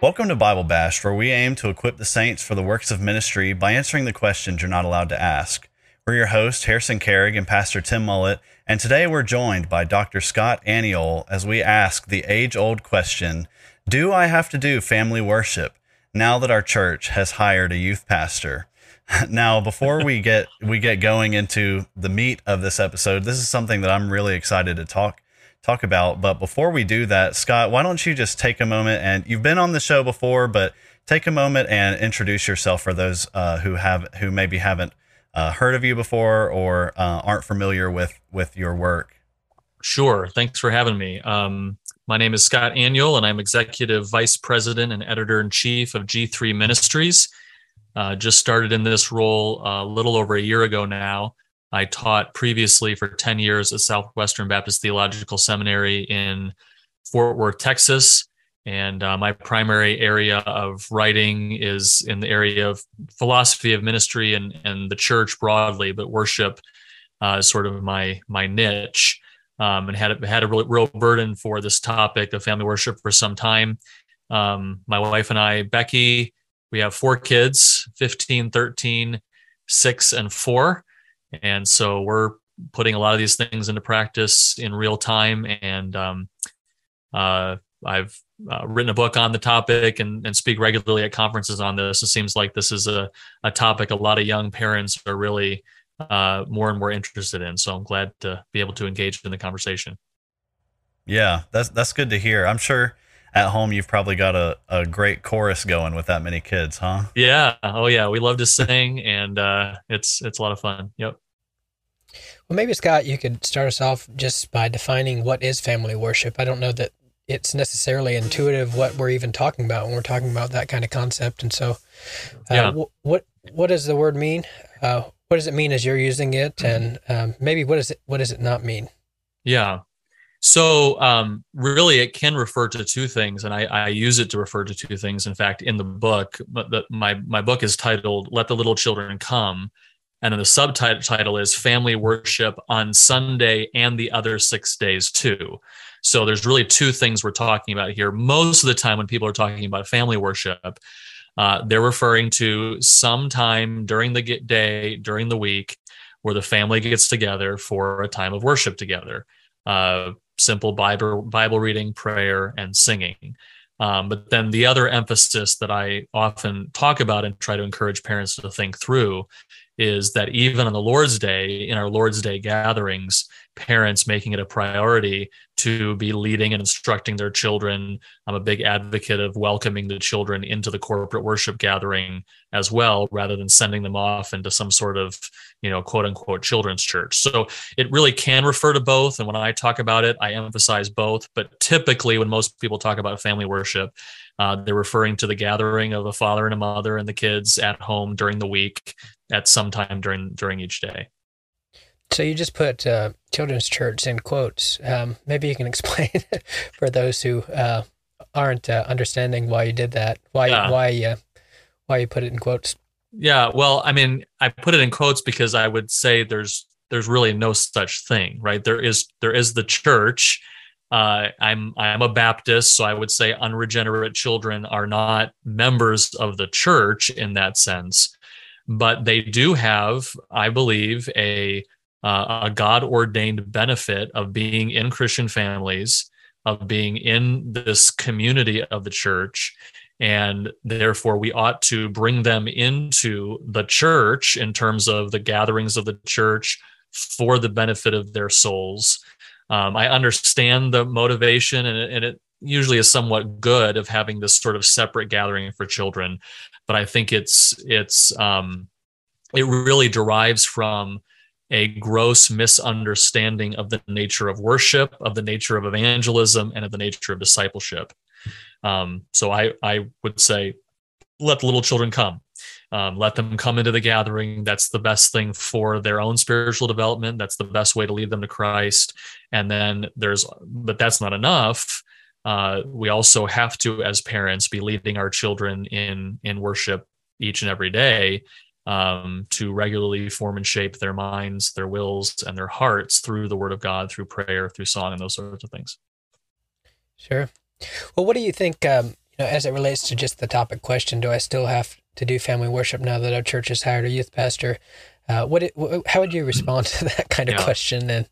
Welcome to Bible Bashed, where we aim to equip the saints for the works of ministry by answering the questions you're not allowed to ask. We're your hosts, Harrison Carrig and Pastor Tim Mullett, and today we're joined by Dr. Scott Aniol as we ask the age old question Do I have to do family worship now that our church has hired a youth pastor? now, before we get we get going into the meat of this episode, this is something that I'm really excited to talk talk about. But before we do that, Scott, why don't you just take a moment and you've been on the show before, but take a moment and introduce yourself for those uh, who have who maybe haven't uh, heard of you before or uh, aren't familiar with with your work. Sure. Thanks for having me. Um, my name is Scott Aniol, and I'm executive vice president and editor in chief of G3 Ministries. Uh, just started in this role a little over a year ago now. I taught previously for 10 years at Southwestern Baptist Theological Seminary in Fort Worth, Texas. And uh, my primary area of writing is in the area of philosophy of ministry and, and the church broadly, but worship uh, is sort of my my niche. Um, and had had a real, real burden for this topic of family worship for some time. Um, my wife and I, Becky, we have four kids 15, 13, 6, and 4. And so we're putting a lot of these things into practice in real time. And um, uh, I've uh, written a book on the topic and, and speak regularly at conferences on this. It seems like this is a, a topic a lot of young parents are really uh, more and more interested in. So I'm glad to be able to engage in the conversation. Yeah, that's that's good to hear. I'm sure at home you've probably got a, a great chorus going with that many kids, huh? Yeah. Oh yeah. We love to sing and uh, it's it's a lot of fun. Yep. Well, maybe Scott, you could start us off just by defining what is family worship. I don't know that it's necessarily intuitive what we're even talking about when we're talking about that kind of concept. And so, uh, Yeah. wh- what what does the word mean? Uh, what does it mean as you're using it, and um, maybe what does it what does it not mean? Yeah. So um, really, it can refer to two things, and I, I use it to refer to two things. In fact, in the book, but the, my my book is titled "Let the Little Children Come," and then the subtitle title is "Family Worship on Sunday and the Other Six Days Too." So there's really two things we're talking about here. Most of the time, when people are talking about family worship, uh, they're referring to some time during the day, during the week, where the family gets together for a time of worship together. Uh, simple Bible Bible reading, prayer, and singing. Um, but then the other emphasis that I often talk about and try to encourage parents to think through is that even on the Lord's Day, in our Lord's Day gatherings, parents making it a priority to be leading and instructing their children. I'm a big advocate of welcoming the children into the corporate worship gathering as well, rather than sending them off into some sort of, you know, quote unquote children's church. So it really can refer to both. And when I talk about it, I emphasize both. But typically, when most people talk about family worship, uh, they're referring to the gathering of a father and a mother and the kids at home during the week at some time during during each day. So you just put uh, children's church in quotes. Um, maybe you can explain for those who uh, aren't uh, understanding why you did that. Why Yeah. why uh, why you put it in quotes. Yeah, well, I mean, I put it in quotes because I would say there's there's really no such thing, right? There is there is the church. Uh, I'm I'm a Baptist, so I would say unregenerate children are not members of the church in that sense, but they do have, I believe, a uh, a God ordained benefit of being in Christian families, of being in this community of the church, and therefore we ought to bring them into the church in terms of the gatherings of the church for the benefit of their souls. Um, I understand the motivation, and it, and it usually is somewhat good of having this sort of separate gathering for children, but I think it's it's um, it really derives from a gross misunderstanding of the nature of worship, of the nature of evangelism, and of the nature of discipleship. Um, so I, I would say, let the little children come. Um, let them come into the gathering. That's the best thing for their own spiritual development. That's the best way to lead them to Christ. And then there's, but that's not enough. Uh, we also have to, as parents, be leading our children in in worship each and every day um, to regularly form and shape their minds, their wills, and their hearts through the Word of God, through prayer, through song, and those sorts of things. Sure. Well, what do you think, um, you know, as it relates to just the topic question? Do I still have to do family worship now that our church has hired a youth pastor? Uh, what, it, how would you respond to that kind of yeah. question? And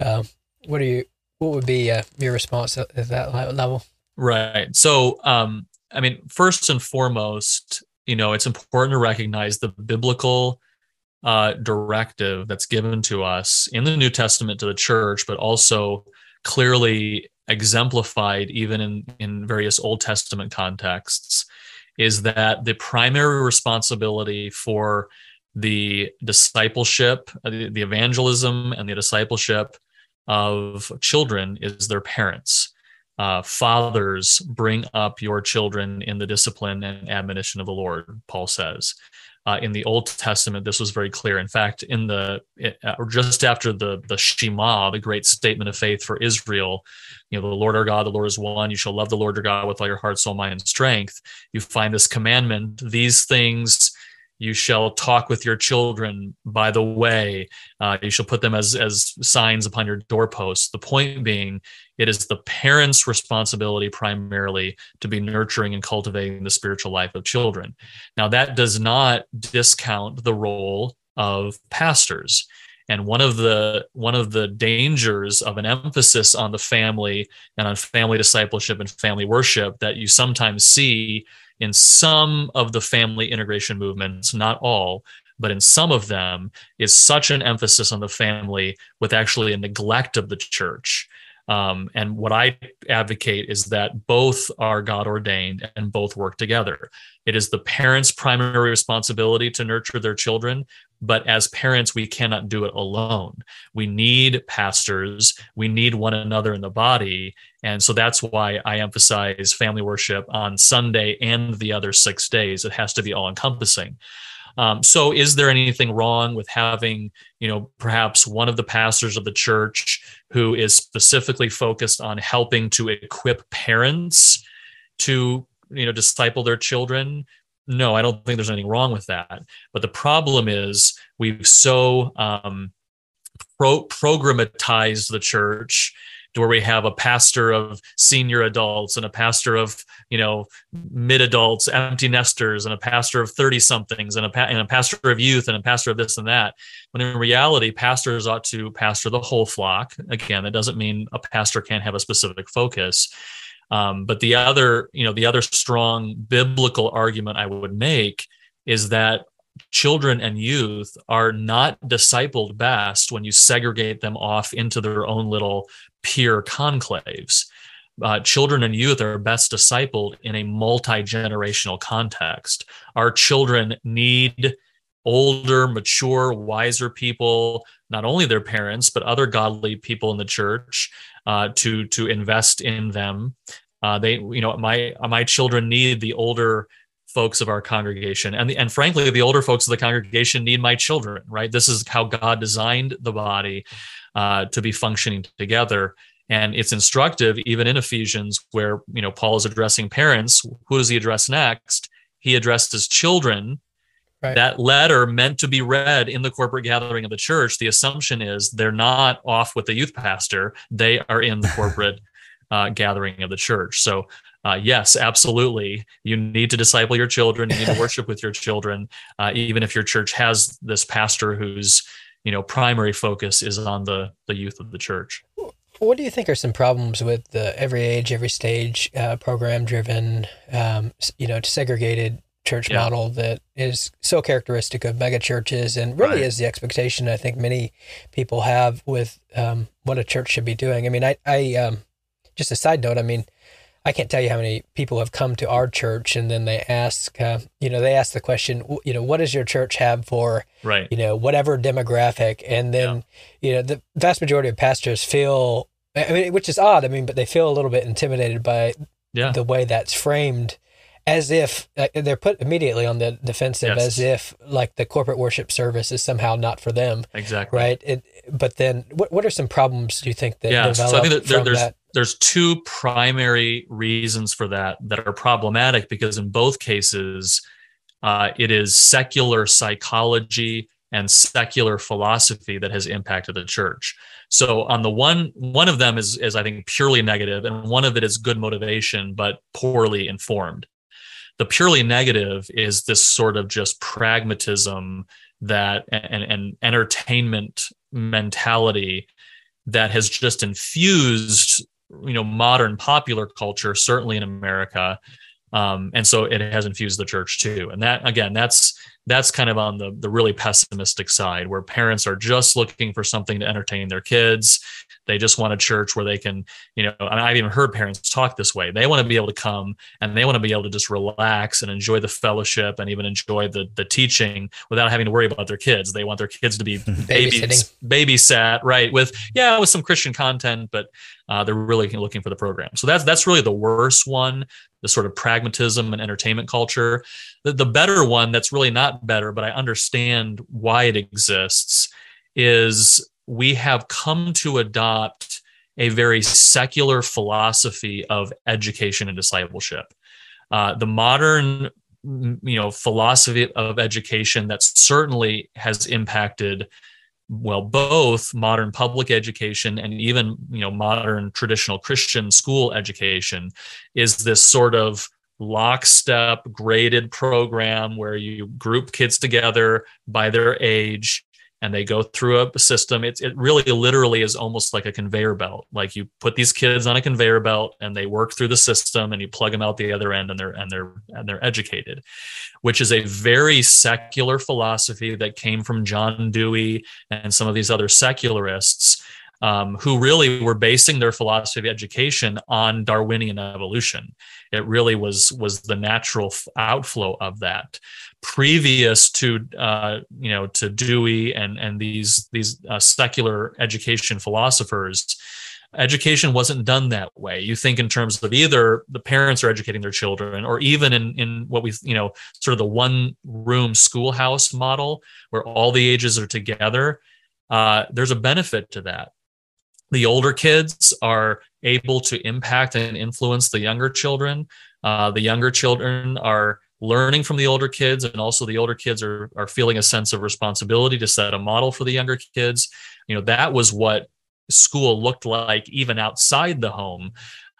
um, what are you, what would be uh, your response at, at, that level? Right. So, um, I mean, first and foremost, you know, it's important to recognize the biblical uh, directive that's given to us in the New Testament to the church, but also clearly exemplified even in, in various Old Testament contexts, is that the primary responsibility for the discipleship, uh, the, the evangelism, and the discipleship of children is their parents. Uh, fathers, bring up your children in the discipline and admonition of the Lord, Paul says. Uh, in the Old Testament, this was very clear. In fact, in the uh, just after the the Shema, the great statement of faith for Israel, you know, the Lord our God, the Lord is one. You shall love the Lord your God with all your heart, soul, mind, and strength. You find this commandment: these things you shall talk with your children by the way. Uh, you shall put them as as signs upon your doorposts. The point being, it is the parents' responsibility primarily to be nurturing and cultivating the spiritual life of children. Now, that does not discount the role of pastors. And one of the one of the dangers of an emphasis on the family and on family discipleship and family worship that you sometimes see in some of the family integration movements, not all, but in some of them, is such an emphasis on the family with actually a neglect of the church. Um, and what I advocate is that both are God ordained and both work together. It is the parents' primary responsibility to nurture their children, but as parents, we cannot do it alone. We need pastors, we need one another in the body. And so that's why I emphasize family worship on Sunday and the other six days. It has to be all encompassing. Um, so, is there anything wrong with having, you know, perhaps one of the pastors of the church who is specifically focused on helping to equip parents to, you know, disciple their children? No, I don't think there's anything wrong with that. But the problem is we've so um, pro- programatized the church to where we have a pastor of senior adults and a pastor of you know mid adults empty nesters and a pastor of 30 somethings and a, pa- and a pastor of youth and a pastor of this and that. When in reality pastors ought to pastor the whole flock. Again that doesn't mean a pastor can't have a specific focus um, but the other you know the other strong biblical argument i would make is that children and youth are not discipled best when you segregate them off into their own little peer conclaves. Uh, children and youth are best discipled in a multi generational context. Our children need older, mature, wiser people, not only their parents, but other godly people in the church uh, to, to invest in them. Uh, they, you know, my my children need the older folks of our congregation. And the, and frankly the older folks of the congregation need my children right? This is how god designed the body uh, to be functioning together. And it's instructive even in ephesians where you know paul is addressing parents. Who does he address next? He addresses children, Right. that letter meant to be read in the corporate gathering of the church. The assumption is they're not off with the youth pastor; they are in the corporate uh, gathering of the church. So. Uh, yes, absolutely. You need to disciple your children. You need to worship with your children, uh, even if your church has this pastor whose, you know, primary focus is on the the youth of the church. What do you think are some problems with the every age, every stage uh, program driven, um, you know, segregated church Yeah. model that is so characteristic of mega churches and really Right. is the expectation I think many people have with um, what a church should be doing? I mean, I, I um, just a side note, I mean, I can't tell you how many people have come to our church and then they ask, uh, you know, they ask the question, you know, what does your church have for Right. you know, whatever demographic. And then, you know, the vast majority of pastors feel, I mean, which is odd. I mean, but they feel a little bit intimidated by Yeah. the way that's framed as if uh, they're put immediately on the defensive, Yes. as if like the corporate worship service is somehow not for them. Exactly. Right. It, but then what, what are some problems do you think that yeah so i think that there, there's that? there's two primary reasons for that that are problematic because in both cases uh, it is secular psychology and secular philosophy that has impacted the church so on the one one of them is is i think purely negative and one of it is good motivation but poorly informed the purely negative is this sort of just pragmatism that and, and entertainment mentality that has just infused you know modern popular culture certainly in america. Um, and so it has infused the church too. And that again that's that's kind of on the the really pessimistic side where parents are just looking for something to entertain their kids. They just want a church where they can you know and i've even heard parents talk this way. They want to be able to come and they want to be able to just relax and enjoy the fellowship and even enjoy the the teaching without having to worry about their kids. They want their kids to be baby, babysat right with yeah with some christian content but uh, they're really looking for the program. So that's that's really the worst one the sort of pragmatism and entertainment culture. The, the better one that's really not better but i understand why it exists is we have come to adopt a very secular philosophy of education and discipleship. Uh, the modern you know philosophy of education that certainly has impacted well both modern public education and even you know modern traditional christian school education is this sort of lockstep graded program where you group kids together by their age and they go through a system it's it really literally is almost like a conveyor belt like you put these kids on a conveyor belt and they work through the system and you plug them out the other end and they're and they're and they're educated which is a very secular philosophy that came from John Dewey and some of these other secularists um, who really were basing their philosophy of education on Darwinian evolution. It really was was the natural outflow of that. Previous to uh, you know to Dewey and and these these uh, secular education philosophers, education wasn't done that way. You think in terms of either the parents are educating their children or even in in what we you know sort of the one room schoolhouse model where all the ages are together uh, there's a benefit to that. The older kids are able to impact and influence the younger children. Uh, the younger children are learning from the older kids and also the older kids are, are feeling a sense of responsibility to set a model for the younger kids. You know that was what school looked like even outside the home.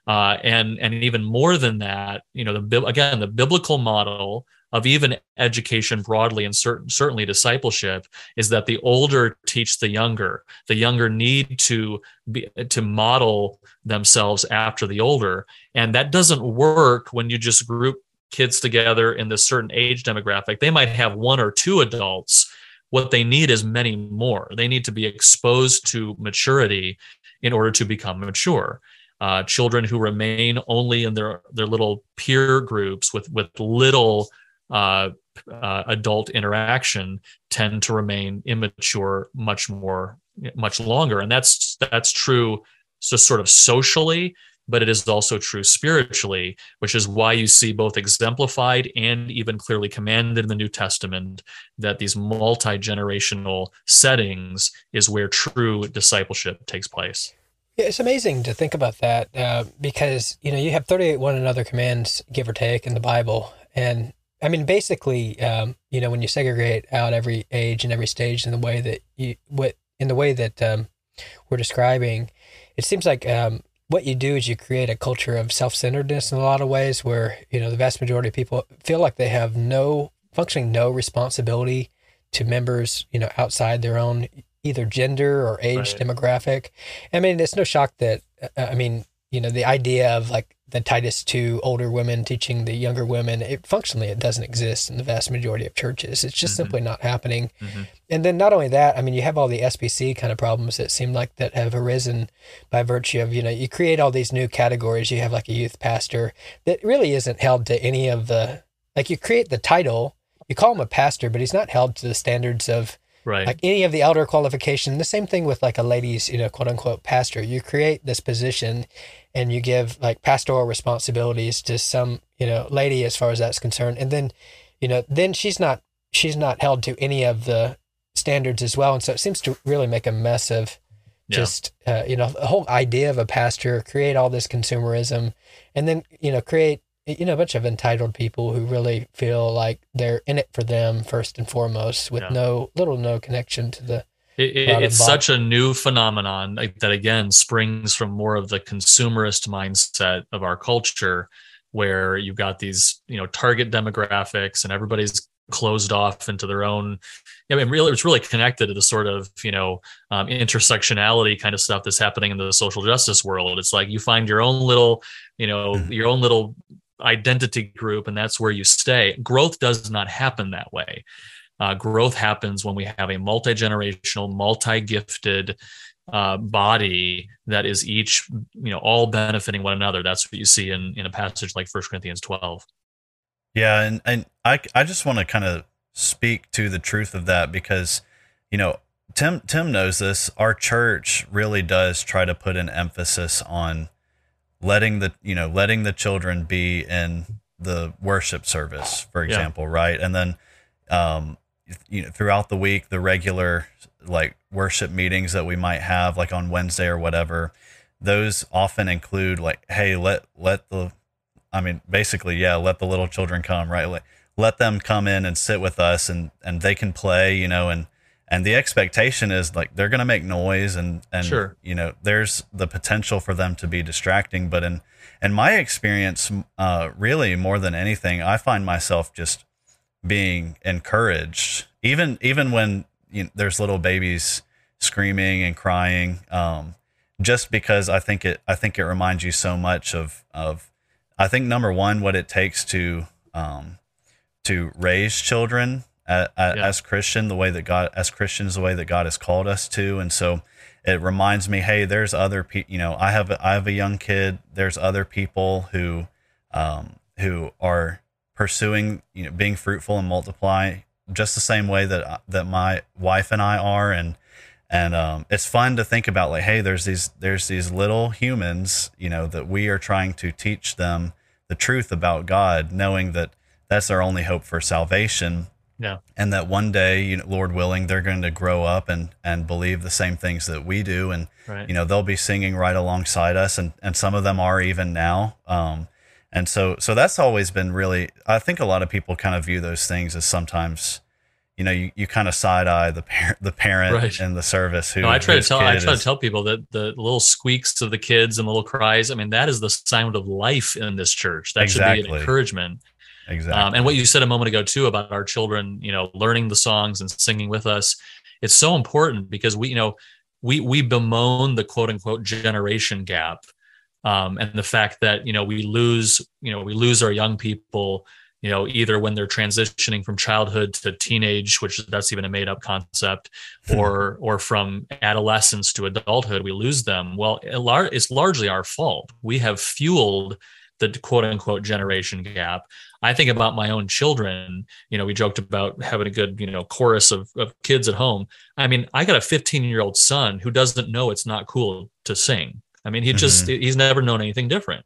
Uh, and and even more than that you know the again the biblical model of even education broadly and certain, certainly discipleship is that the older teach the younger. The younger need to be to model themselves after the older. And that doesn't work when you just group kids together in this certain age demographic they might have one or two adults what they need is many more. They need to be exposed to maturity in order to become mature. Uh, children who remain only in their their little peer groups with with little uh, uh, adult interaction tend to remain immature much more much longer, and that's that's true. Just sort of socially, but it is also true spiritually, which is why you see both exemplified and even clearly commanded in the New Testament that these multi generational settings is where true discipleship takes place. Yeah, it's amazing to think about that uh, because you know you have 38 one another commands, give or take, in the Bible, and I mean, basically, um, you know, when you segregate out every age and every stage in the way that you what in the way that um, we're describing, it seems like um, what you do is you create a culture of self-centeredness in a lot of ways, where you know the vast majority of people feel like they have no functioning no responsibility to members, you know, outside their own either gender or age Right. demographic. I mean, it's no shock that uh, I mean, you know, the idea of like the Titus to older women teaching the younger women, it functionally it doesn't exist in the vast majority of churches. It's just Mhm. simply not happening. Mhm. And then not only that, I mean, you have all the SBC kind of problems that seem like that have arisen by virtue of, you know, you create all these new categories. You have like a youth pastor that really isn't held to any of the, like you create the title, you call him a pastor, but he's not held to the standards of Right. like any of the elder qualification. The same thing with like a ladies, you know, quote unquote pastor. You create this position and you give like pastoral responsibilities to some, you know, lady as far as that's concerned. And then, you know, then she's not she's not held to any of the standards as well. And so it seems to really make a mess of Yeah. just uh, you know, the whole idea of a pastor, create all this consumerism and then, you know, create you know, a bunch of entitled people who really feel like they're in it for them first and foremost, with Yeah. no little no connection to the It, it- it's involved. such a new phenomenon like, that again springs from more of the consumerist mindset of our culture where you've got these you know target demographics and everybody's closed off into their own i mean really it's really connected to the sort of you know um, intersectionality kind of stuff that's happening in the social justice world it's like you find your own little you know Mhm. your own little identity group and that's where you stay. Growth does not happen that way. Uh, growth happens when we have a multi-generational multi-gifted uh, body that is each you know all benefiting one another. That's what you see in in a passage like First corinthians 12 Yeah, and and I I just want to kind of speak to the truth of that because you know Tim Tim knows this. Our church really does try to put an emphasis on letting the you know letting the children be in the worship service, for Yeah. example, right? And then um you know throughout the week the regular like worship meetings that we might have like on Wednesday or whatever those often include like hey let let the I mean, basically, yeah, let the little children come, right? Let, let them come in and sit with us and, and they can play, you know, and, and the expectation is like they're going to make noise and, and, Sure. you know, there's the potential for them to be distracting. But in, in my experience, uh, really more than anything, I find myself just being encouraged, even, even when you know, there's little babies screaming and crying, um, just because I think it, I think it reminds you so much of, of, I think number one, what it takes to um, to raise children a a- Yeah. as Christian, the way that God, as Christians, the way that God has called us to, and so it reminds me, hey, there's other people. You know, I have a, I have a young kid. There's other people who um, who are pursuing, you know, being fruitful and multiply just the same way that that my wife and I are, and and um, it's fun to think about like hey there's these there's these little humans you know that we are trying to teach them the truth about god knowing that that's our only hope for salvation Yeah. and that one day you know lord willing they're going to grow up and and believe the same things that we do and Right. you know they'll be singing right alongside us and and some of them are even now um and so so that's always been really i think a lot of people kind of view those things as sometimes you know you, you kind of side eye the parent the parent Right. in the service who no, I try to tell I try to tell people that the little squeaks of the kids and the little cries. I mean, that is the sound of life in this church. That should be an encouragement. Exactly Um, and what you said a moment ago too about our children, you know, learning the songs and singing with us, it's so important because we, you know, we we bemoan the quote unquote generation gap, um, and the fact that you know we lose, you know, we lose our young people, you know, either when they're transitioning from childhood to teenage, which that's even a made up concept, or or from adolescence to adulthood, we lose them. Well, it's largely our fault. We have fueled the quote unquote generation gap. I think about my own children. You know, we joked about having a good, you know, chorus of, of kids at home. I mean, I got a 15 year old son who doesn't know it's not cool to sing. I mean, he just, he's never known anything different.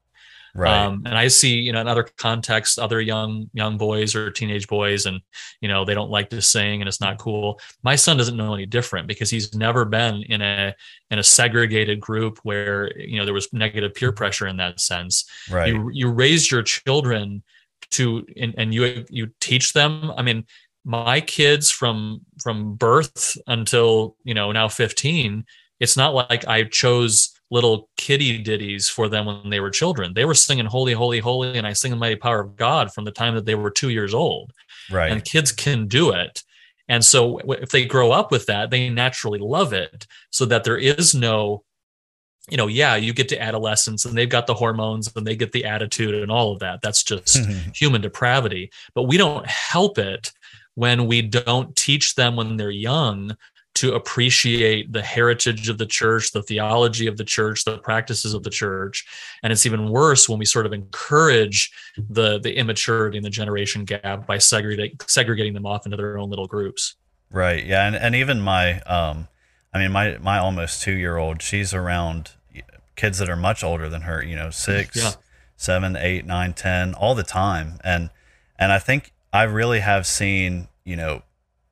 right Um, and I see, you know, in other contexts, other young young boys or teenage boys, and you know, they don't like to sing, and it's not cool. My son doesn't know any different because he's never been in a in a segregated group where you know there was negative peer pressure in that sense. right You you raise your children to and, and you you teach them. I mean my kids from from birth until you know now 15 it's not like i chose little kitty ditties for them when they were children. They were singing holy holy holy and i sing the mighty power of god from the time that they were two years old. Right. and kids can do it. And so if they grow up with that they naturally love it so that there is no you know yeah you get to adolescence and they've got the hormones and they get the attitude and all of that that's just human depravity but we don't help it when we don't teach them when they're young to appreciate the heritage of the church, the theology of the church, the practices of the church. And it's even worse when we sort of encourage the the immaturity and the generation gap by segregating segregating them off into their own little groups. Right. Yeah. And, and even my, um, I mean, my, my almost two year old, she's around kids that are much older than her, you know, six, Yeah. seven, eight, nine, ten, all the time. And, and I think I really have seen, you know,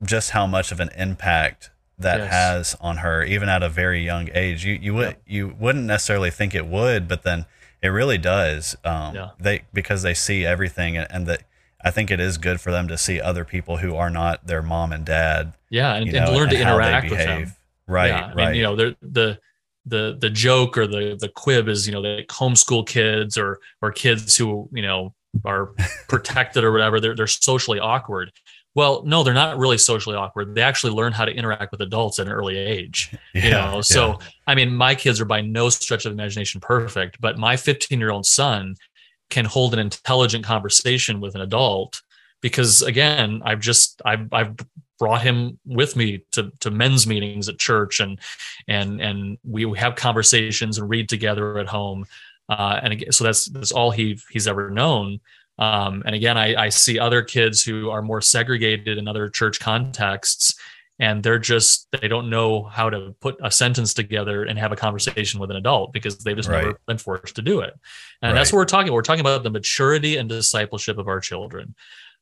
just how much of an impact that Yes. has on her, even at a very young age. You, you would, you wouldn't necessarily think it would, but then it really does. Um, Yeah. they, because they see everything and, and that, I think it is good for them to see other people who are not their mom and dad. Yeah, and, know, learn to and they interact with them. Right, yeah, I right. mean, you know, they're, the the the joke or the the quib is you know like homeschool kids or or kids who you know are protected or whatever. They're they're socially awkward. Well, no, they're not really socially awkward. They actually learn how to interact with adults at an early age. you Yeah, know, so yeah. I mean, my kids are by no stretch of the imagination perfect, but my 15 year old son can hold an intelligent conversation with an adult because again, I've just I've I've brought him with me to to men's meetings at church and and and we have conversations and read together at home. Uh, and again, so that's that's all he he's ever known. Um, and again, I, I see other kids who are more segregated in other church contexts, and they're just they don't know how to put a sentence together and have a conversation with an adult because they've just never been forced to do it. And that's what we're talking. We're talking about the maturity and discipleship of our children.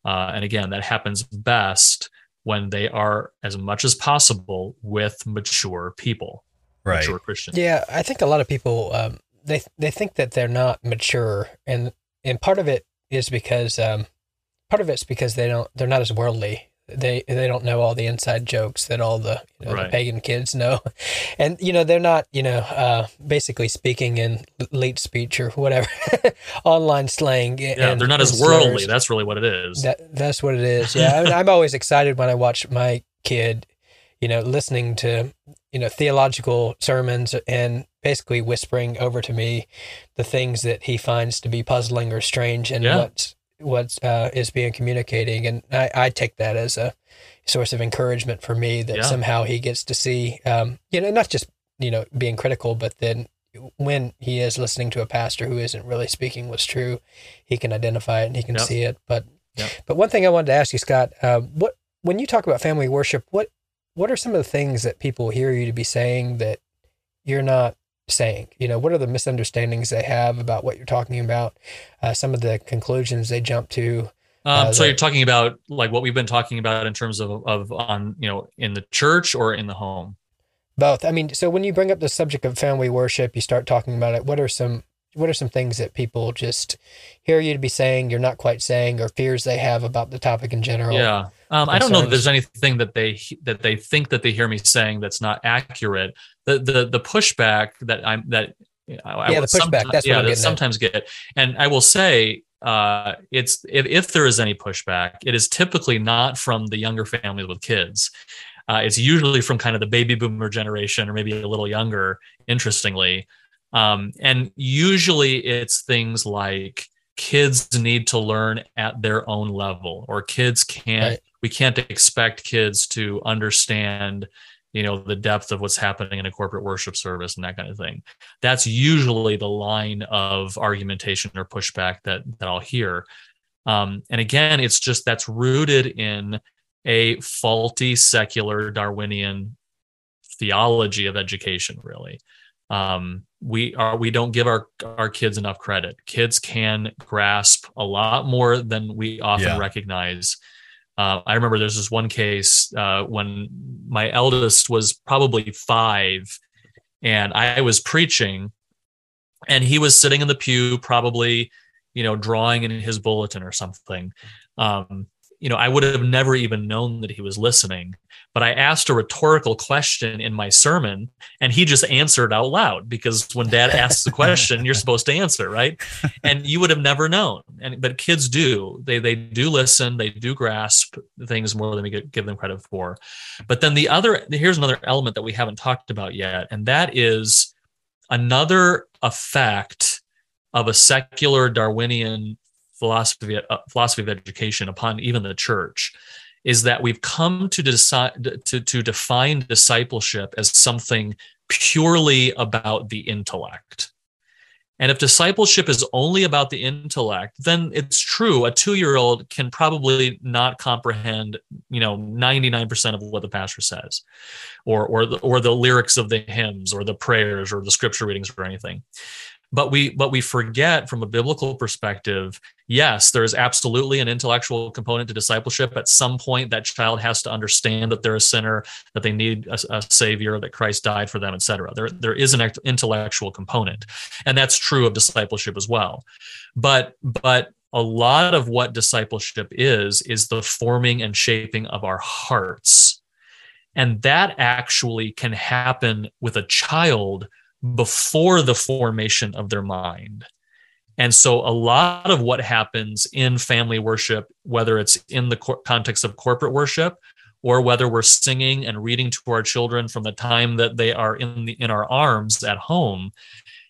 Uh, and again, that happens best when they are as much as possible with mature people, Right. mature Christians. Yeah, I think a lot of people um, they they think that they're not mature, and and part of it is because um, part of it's because they don't they're not as worldly. They they don't know all the inside jokes that all the, you know, the pagan kids know, and you know they're not you know uh, basically speaking in late speech or whatever online slang. Yeah, and- they're not as worldly. slurs. That's really what it is. That that's what it is. Yeah, I mean, I'm always excited when I watch my kid, you know, listening to you know theological sermons and basically whispering over to me the things that he finds to be puzzling or strange and Yeah. what's what uh, is being communicating, and I, I take that as a source of encouragement for me that Yeah. somehow he gets to see, um, you know, not just you know being critical, but then when he is listening to a pastor who isn't really speaking what's true, he can identify it and he can Yep. see it. But Yep. but one thing I wanted to ask you, Scott, um, what when you talk about family worship, what what are some of the things that people hear you to be saying that you're not saying? You know, what are the misunderstandings they have about what you're talking about? Uh, some of the conclusions they jump to. Um, Uh, so the- you're talking about like what we've been talking about in terms of of on you know in the church or in the home. Both. I mean, so when you bring up the subject of family worship, you start talking about it. What are some what are some things that people just hear you to be saying you're not quite saying, or fears they have about the topic in general? Yeah. Um, I don't know that concerns. there's anything that they that they think that they hear me saying that's not accurate. The the the pushback that I'm that I, Yeah, I the pushback, that's what yeah, I'm that getting at. sometimes get. And I will say, uh, it's if if there is any pushback, it is typically not from the younger families with kids. Uh, it's usually from kind of the baby boomer generation or maybe a little younger. Interestingly, um, and usually it's things like kids need to learn at their own level or kids can't Right. we can't expect kids to understand you know the depth of what's happening in a corporate worship service and that kind of thing. That's usually the line of argumentation or pushback that that i'll hear. Um, and again it's just that's rooted in a faulty secular darwinian theology of education really. Um, we are we don't give our our kids enough credit. Kids can grasp a lot more than we often Yeah. recognize uh, i remember there's this one case uh, when my eldest was probably five and i was preaching and he was sitting in the pew probably you know, drawing in his bulletin or something, um, you know, I would have never even known that he was listening. But I asked a rhetorical question in my sermon, and he just answered out loud because when dad asks the question, you're supposed to answer, right? And you would have never known. And but kids do. They they do listen, they do grasp things more than we give them credit for. But then the other here's another element that we haven't talked about yet, and that is another effect of a secular Darwinian philosophy uh, philosophy of education upon even the church is that we've come to decide to, to define discipleship as something purely about the intellect. And if discipleship is only about the intellect then it's true. A two-year-old can probably not comprehend you know 99% of what the pastor says or or the, or the lyrics of the hymns or the prayers or the scripture readings or anything but we but we forget from a biblical perspective yes there is absolutely an intellectual component to discipleship. At some point that child has to understand that they're a sinner that they need a, a savior that christ died for them etc there there is an intellectual component and that's true of discipleship as well. But but a lot of what discipleship is is the forming and shaping of our hearts. And that actually can happen with a child before the formation of their mind. And so, a lot of what happens in family worship, whether it's in the context of corporate worship or whether we're singing and reading to our children from the time that they are in the, in our arms at home,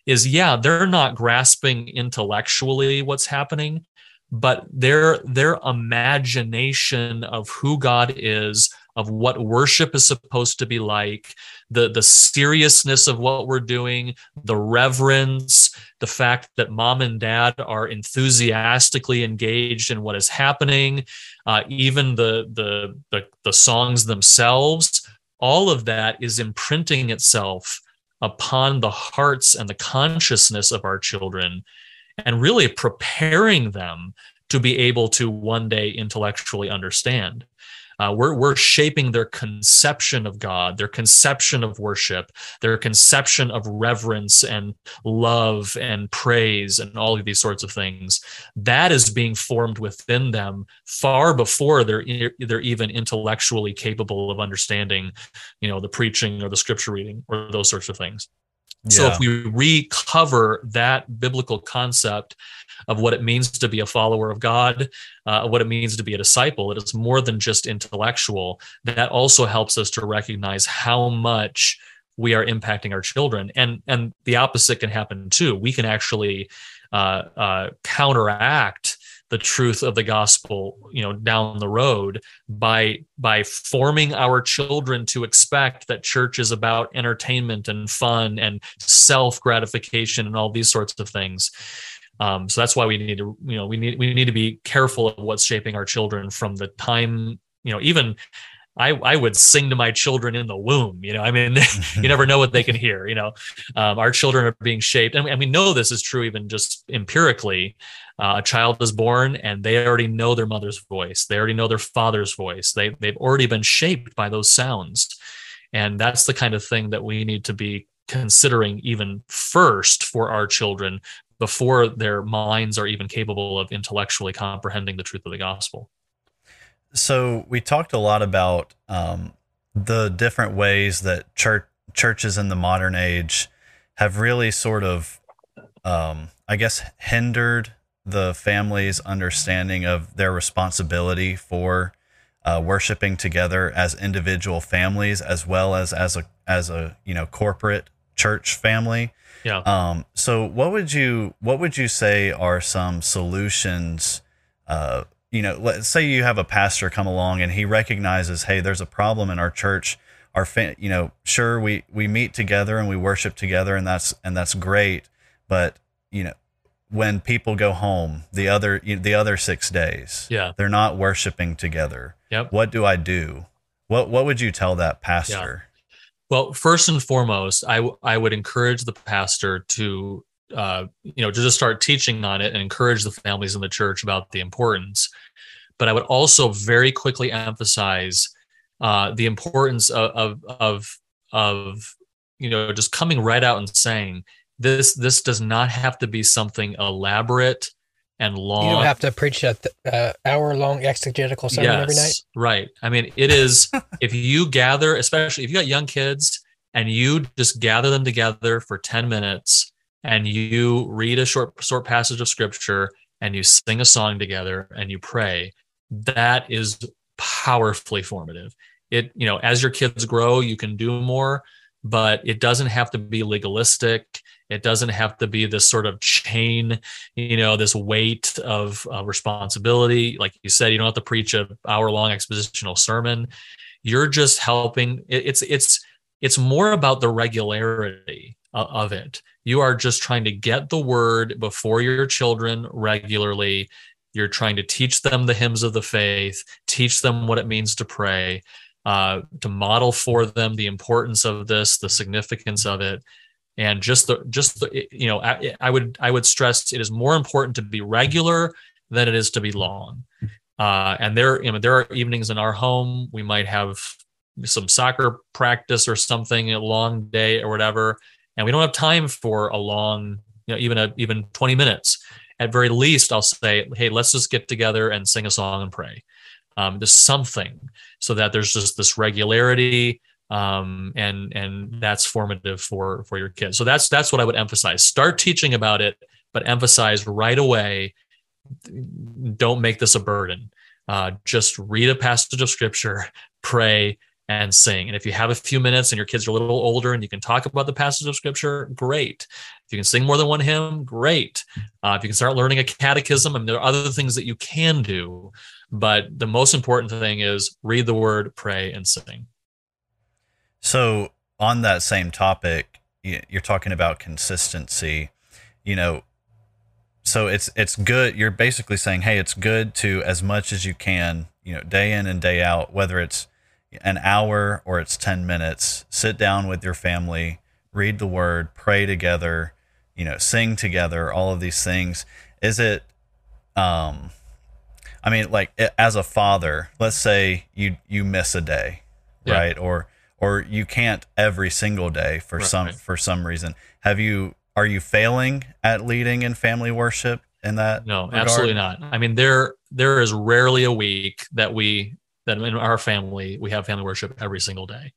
is yeah, they're not grasping intellectually what's happening, but their their imagination of who God is, of what worship is supposed to be like, the, the seriousness of what we're doing, the reverence, the fact that mom and dad are enthusiastically engaged in what is happening, uh, even the, the, the, the songs themselves, all of that is imprinting itself upon the hearts and the consciousness of our children and really preparing them to be able to one day intellectually understand. Uh, we're, we're shaping their conception of God, their conception of worship, their conception of reverence and love and praise and all of these sorts of things. That is being formed within them far before they're, they're even intellectually capable of understanding, you know, the preaching or the scripture reading or those sorts of things. So if we recover that biblical concept of what it means to be a follower of God, uh, what it means to be a disciple, it is more than just intellectual. That also helps us to recognize how much we are impacting our children, and and the opposite can happen too. We can actually uh, uh, counteract the truth of the gospel you know down the road by by forming our children to expect that church is about entertainment and fun and self gratification and all these sorts of things. Um, so that's why we need to you know we need we need to be careful of what's shaping our children from the time you know even I, I would sing to my children in the womb. You know, I mean, you never know what they can hear. You know, um, our children are being shaped, and we, and we know this is true even just empirically uh, a child is born and they already know their mother's voice they already know their father's voice they, they've already been shaped by those sounds and that's the kind of thing that we need to be considering even first for our children before their minds are even capable of intellectually comprehending the truth of the gospel so we talked a lot about um, the different ways that church churches in the modern age have really sort of um, i guess hindered the family's understanding of their responsibility for uh, worshiping together as individual families as well as as a as a you know corporate church family. Yeah. Um, so what would you what would you say are some solutions? Uh, you know, let's say you have a pastor come along and he recognizes, hey, there's a problem in our church. Our fa- you know, sure we we meet together and we worship together and that's and that's great, but you know when people go home the other the other six days. Yeah, they're not worshiping together. Yep. What do I do? What What would you tell that pastor? Yeah. Well, first and foremost, I I would encourage the pastor to uh, you know to just start teaching on it and encourage the families in the church about the importance. But I would also very quickly emphasize uh, the importance of, of of of you know just coming right out and saying this this does not have to be something elaborate and long. You don't have to preach a th- uh, hour long exegetical sermon yes, every night. Right. I mean, it is if you gather, especially if you got young kids and you just gather them together for 10 minutes and you read a short short passage of scripture and you sing a song together and you pray, that is powerfully formative. It, you know, as your kids grow, you can do more, but it doesn't have to be legalistic. It doesn't have to be this sort of chain, you know, this weight of uh, responsibility. Like you said, you don't have to preach a hour long expositional sermon. You're just helping. It, it's it's it's more about the regularity of it. You are just trying to get the word before your children regularly. You're trying to teach them the hymns of the faith, teach them what it means to pray, uh, to model for them the importance of this, the significance of it, and just the just the you know I, I would I would stress it is more important to be regular than it is to be long. Uh, and there you know there are evenings in our home we might have some soccer practice or something a long day or whatever and we don't have time for a long you know even a even 20 minutes at very least i'll say hey let's just get together and sing a song and pray. Um, just something so that there's just this regularity um, and and that's formative for for your kids. So that's that's what i would emphasize. Start teaching about it but emphasize right away don't make this a burden. Uh, just read a passage of scripture pray and sing. And if you have a few minutes and your kids are a little older and you can talk about the passage of scripture, great. If you can sing more than one hymn, great. Uh, if you can start learning a catechism, I mean, there are other things that you can do. But the most important thing is read the word, pray, and sing. So, on that same topic, you're talking about consistency. You know, so it's it's good. You're basically saying, hey, it's good to as much as you can, you know, day in and day out, whether it's an hour or it's 10 minutes, sit down with your family, read the word, pray together, you know, sing together, all of these things. Is it, um, I mean, like as a father, let's say you, you miss a day, yeah. right? Or, or you can't every single day for right. some, for some reason. Have you, are you failing at leading in family worship in that? No, regard? absolutely not. I mean, there, there is rarely a week that we that in our family we have family worship every single day.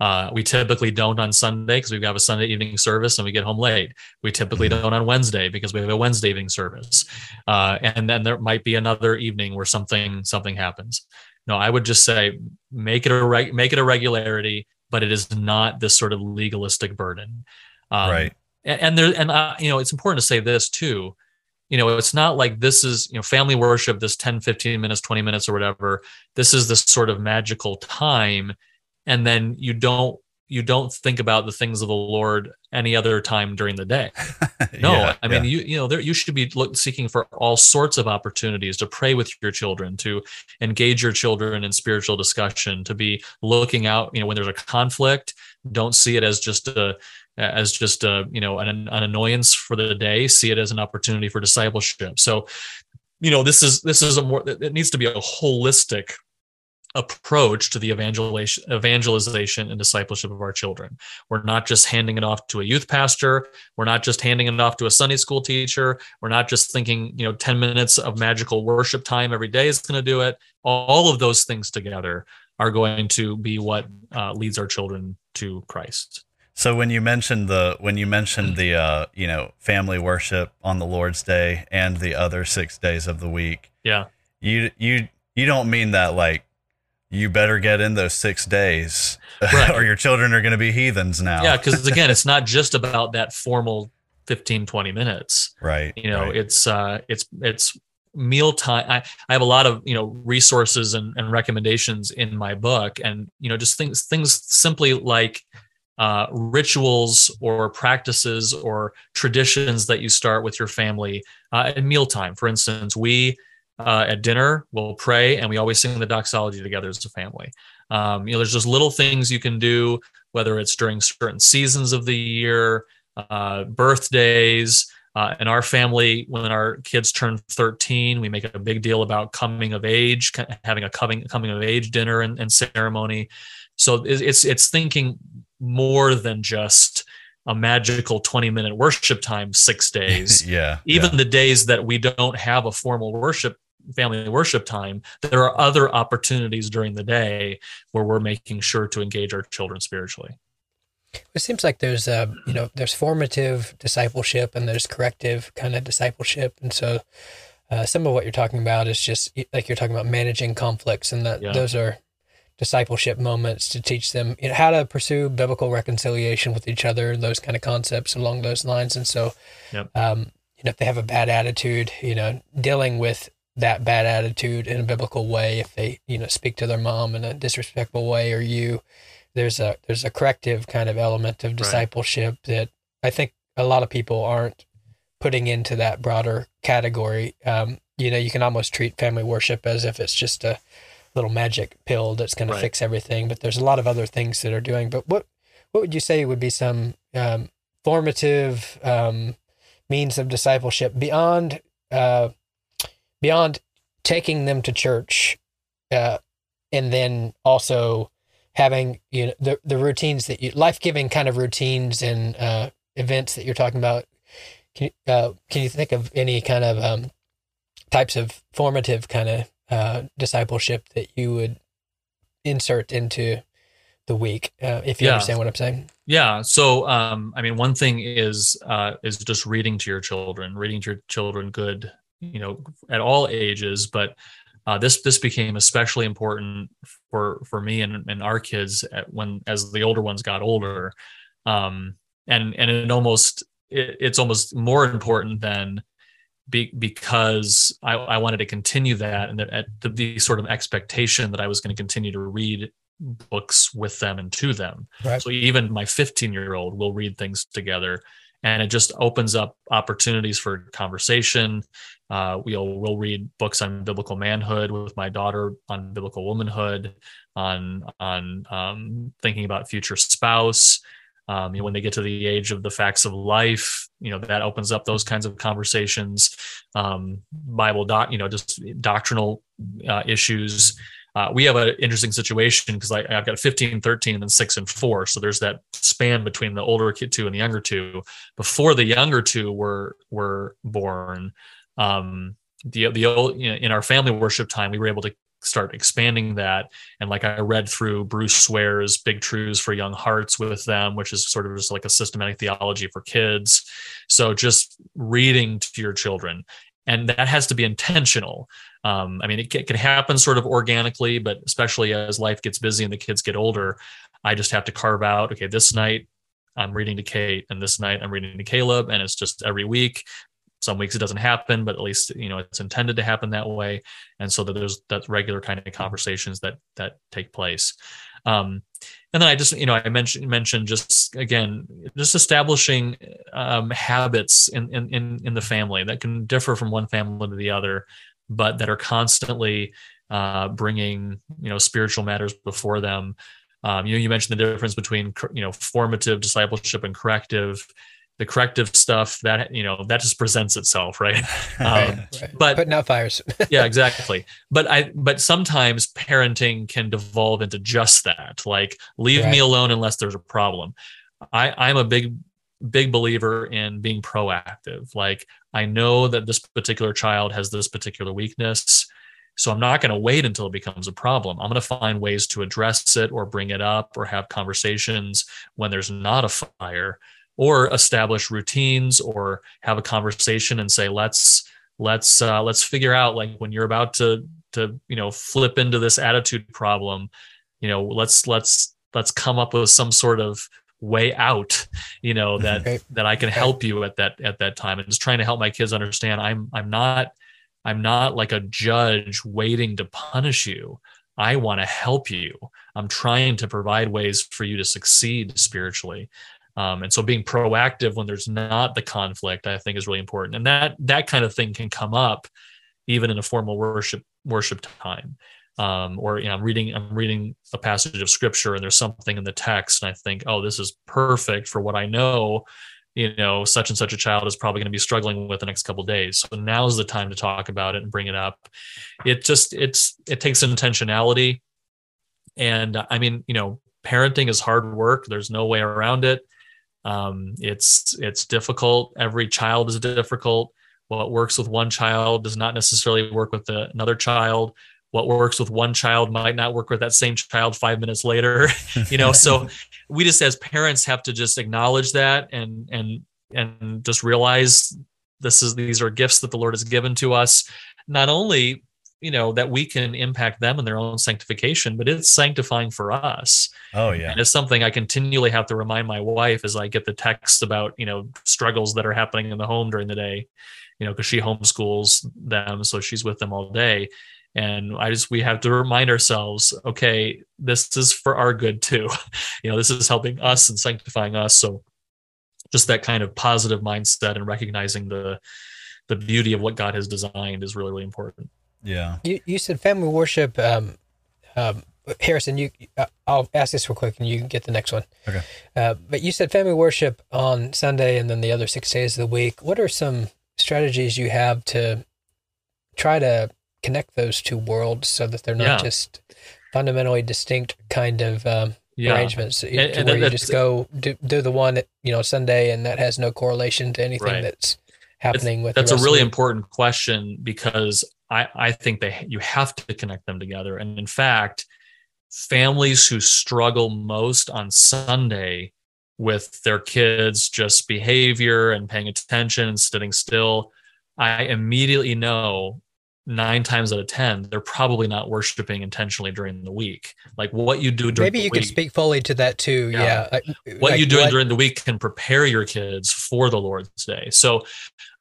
Uh, we typically don't on Sunday because we have a Sunday evening service and we get home late. We typically mm-hmm. don't on Wednesday because we have a Wednesday evening service, uh, and then there might be another evening where something something happens. No, I would just say make it a reg- make it a regularity, but it is not this sort of legalistic burden. Um, right. And, and there, and uh, you know, it's important to say this too you know it's not like this is you know family worship this 10 15 minutes 20 minutes or whatever. This is this sort of magical time. And then you don't you don't think about the things of the lord any other time during the day. No yeah, i mean yeah. you you know there you should be look, seeking for all sorts of opportunities to pray with your children to engage your children in spiritual discussion to be looking out you know when there's a conflict. Don't see it as just a as just a you know an, an annoyance for the day see it as an opportunity for discipleship. So you know this is this is a more it needs to be a holistic approach to the evangelization evangelization and discipleship of our children. We're not just handing it off to a youth pastor. We're not just handing it off to a sunday school teacher. We're not just thinking you know 10 minutes of magical worship time every day is going to do it. All of those things together are going to be what uh, leads our children to christ so when you mentioned the when you mentioned the uh, you know family worship on the Lord's Day and the other six days of the week, yeah, you you you don't mean that like you better get in those six days right. or your children are going to be heathens now. Yeah, because again, it's not just about that formal 15 20 minutes right you know right. it's uh it's it's mealtime I, I have a lot of you know resources and, and recommendations in my book and you know just things things simply like uh, rituals or practices or traditions that you start with your family uh, at mealtime. For instance, we uh, at dinner will pray and we always sing the doxology together as a family. Um, you know, there's just little things you can do, whether it's during certain seasons of the year, uh, birthdays. Uh, in our family, when our kids turn 13, we make a big deal about coming of age, having a coming coming of age dinner and, and ceremony. So it's it's thinking more than just a magical 20 minute worship time six days. yeah. Even yeah. the days that we don't have a formal worship family worship time, there are other opportunities during the day where we're making sure to engage our children spiritually. It seems like there's uh, you know, there's formative discipleship and there's corrective kind of discipleship, and so uh, some of what you're talking about is just like you're talking about managing conflicts, and that Yeah. those are discipleship moments to teach them you know, how to pursue biblical reconciliation with each other, and those kind of concepts along those lines. And so, Yep. um, you know, if they have a bad attitude, you know, dealing with that bad attitude in a biblical way, if they, you know, speak to their mom in a disrespectful way or you, there's a there's a corrective kind of element of discipleship that I think a lot of people aren't putting into that broader category. Um, you know, you can almost treat family worship as if it's just a little magic pill that's going Right. to fix everything, but there's a lot of other things that are doing. But what what would you say would be some um, formative um, means of discipleship beyond uh, beyond taking them to church, uh, and then also having you know the the routines that you life giving kind of routines and uh, events that you're talking about. Can you, uh, can you think of any kind of um, types of formative kind of uh, discipleship that you would insert into the week, uh, if you Yeah. understand what I'm saying? Yeah. So, um, I mean, one thing is uh, is just reading to your children, reading to your children good, you know, at all ages. But uh, this this became especially important for for me and, and our kids at, when as the older ones got older, um, and and it almost it, it's almost more important than be, because I, I wanted to continue that and that the, the sort of expectation that I was going to continue to read books with them and to them. Right. So even my 15 year old will read things together and it just opens up opportunities for conversation. Uh, we'll, we'll read books on biblical manhood with my daughter on biblical womanhood, on, on um, thinking about future spouse. Um, you know, when they get to the age of the facts of life, you know, that opens up those kinds of conversations. Um, Bible doc, you know, just doctrinal uh, issues. Uh, we have an interesting situation because I've got 15, 13, and then six and four. So there's that span between the older kid two and the younger two. Before the younger two were were born, um, the the old you know, in our family worship time, we were able to start expanding that. And like I read through Bruce Ware's Big Truths for Young Hearts with them, which is sort of just like a systematic theology for kids. So just reading to your children. And that has to be intentional. Um, I mean, it can, can happen sort of organically, but especially as life gets busy and the kids get older, I just have to carve out, okay, this night I'm reading to Kate, and this night I'm reading to Caleb, and it's just every week. Some weeks it doesn't happen, but at least you know it's intended to happen that way, and so that there's that regular kind of conversations that that take place. Um, and then I just you know I mentioned mentioned just again just establishing um, habits in, in in in the family that can differ from one family to the other, but that are constantly uh, bringing you know spiritual matters before them. Um, you know, you mentioned the difference between you know formative discipleship and corrective. The corrective stuff that you know that just presents itself, right? Um, Right. But Putting out fires. yeah, exactly. But I but sometimes parenting can devolve into just that. Like leave me alone unless there's a problem. I I'm a big big believer in being proactive. Like I know that this particular child has this particular weakness. So I'm not going to wait until it becomes a problem. I'm going to find ways to address it or bring it up or have conversations when there's not a fire or establish routines or have a conversation and say let's let's uh, let's figure out like when you're about to to you know flip into this attitude problem you know let's let's let's come up with some sort of way out you know that Right. that i can help you at that at that time. And just trying to help my kids understand i'm i'm not i'm not like a judge waiting to punish you. I want to help you. I'm trying to provide ways for you to succeed spiritually um, and so being proactive when there's not the conflict i think is really important. And that that kind of thing can come up even in a formal worship worship time. Um, or you know i'm reading i'm reading a passage of scripture and there's something in the text and i think oh this is perfect for what i know. You know such and such a child is probably going to be struggling with the next couple days. So now's the time to talk about it and bring it up. It just it's it takes intentionality. And i mean you know parenting is hard work. There's no way around it Um, it's it's difficult. Every child is difficult. What works with one child does not necessarily work with the, another child. What works with one child might not work with that same child five minutes later. you know, so we just as parents have to just acknowledge that and and and just realize this is these are gifts that the Lord has given to us. Not only you know that we can impact them in their own sanctification but it's sanctifying for us. Oh yeah. And it's something i continually have to remind my wife as i get the texts about you know struggles that are happening in the home during the day you know because she homeschools them so she's with them all day. And i just we have to remind ourselves okay this is for our good too. You know this is helping us and sanctifying us. So just that kind of positive mindset and recognizing the the beauty of what god has designed is really really important yeah. You you said family worship. Um, um, Harrison, you uh, I'll ask this real quick, and you can get the next one. Okay. Uh, but you said family worship on Sunday, and then the other six days of the week. What are some strategies you have to try to connect those two worlds so that they're not Yeah. just fundamentally distinct kind of um, Yeah. arrangements? to And- and where you just go do, do the one you know Sunday, and that has no correlation to anything Right. that's happening with. that's a really important question because I, I think they you have to connect them together. And in fact, families who struggle most on Sunday with their kids just behavior and paying attention and sitting still, I immediately know nine times out of ten they're probably not worshiping intentionally during the week. Like what you do during Maybe you week, could speak fully to that too. Yeah. Yeah. What like you doing what- during the week can prepare your kids for the Lord's Day. So,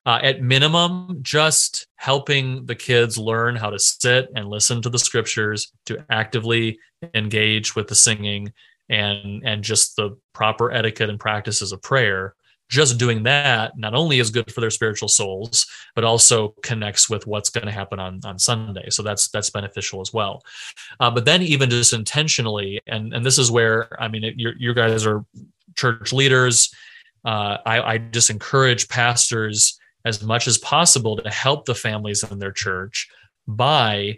uh, at minimum, just helping the kids learn how to sit and listen to the scriptures, to actively engage with the singing, and and just the proper etiquette and practices of prayer. Just doing that not only is good for their spiritual souls, but also connects with what's going to happen on on Sunday. So that's that's beneficial as well. Uh, but then even just intentionally, and and this is where I mean, it, you you guys are church leaders. Uh, I, I just encourage pastors as much as possible to help the families in their church by,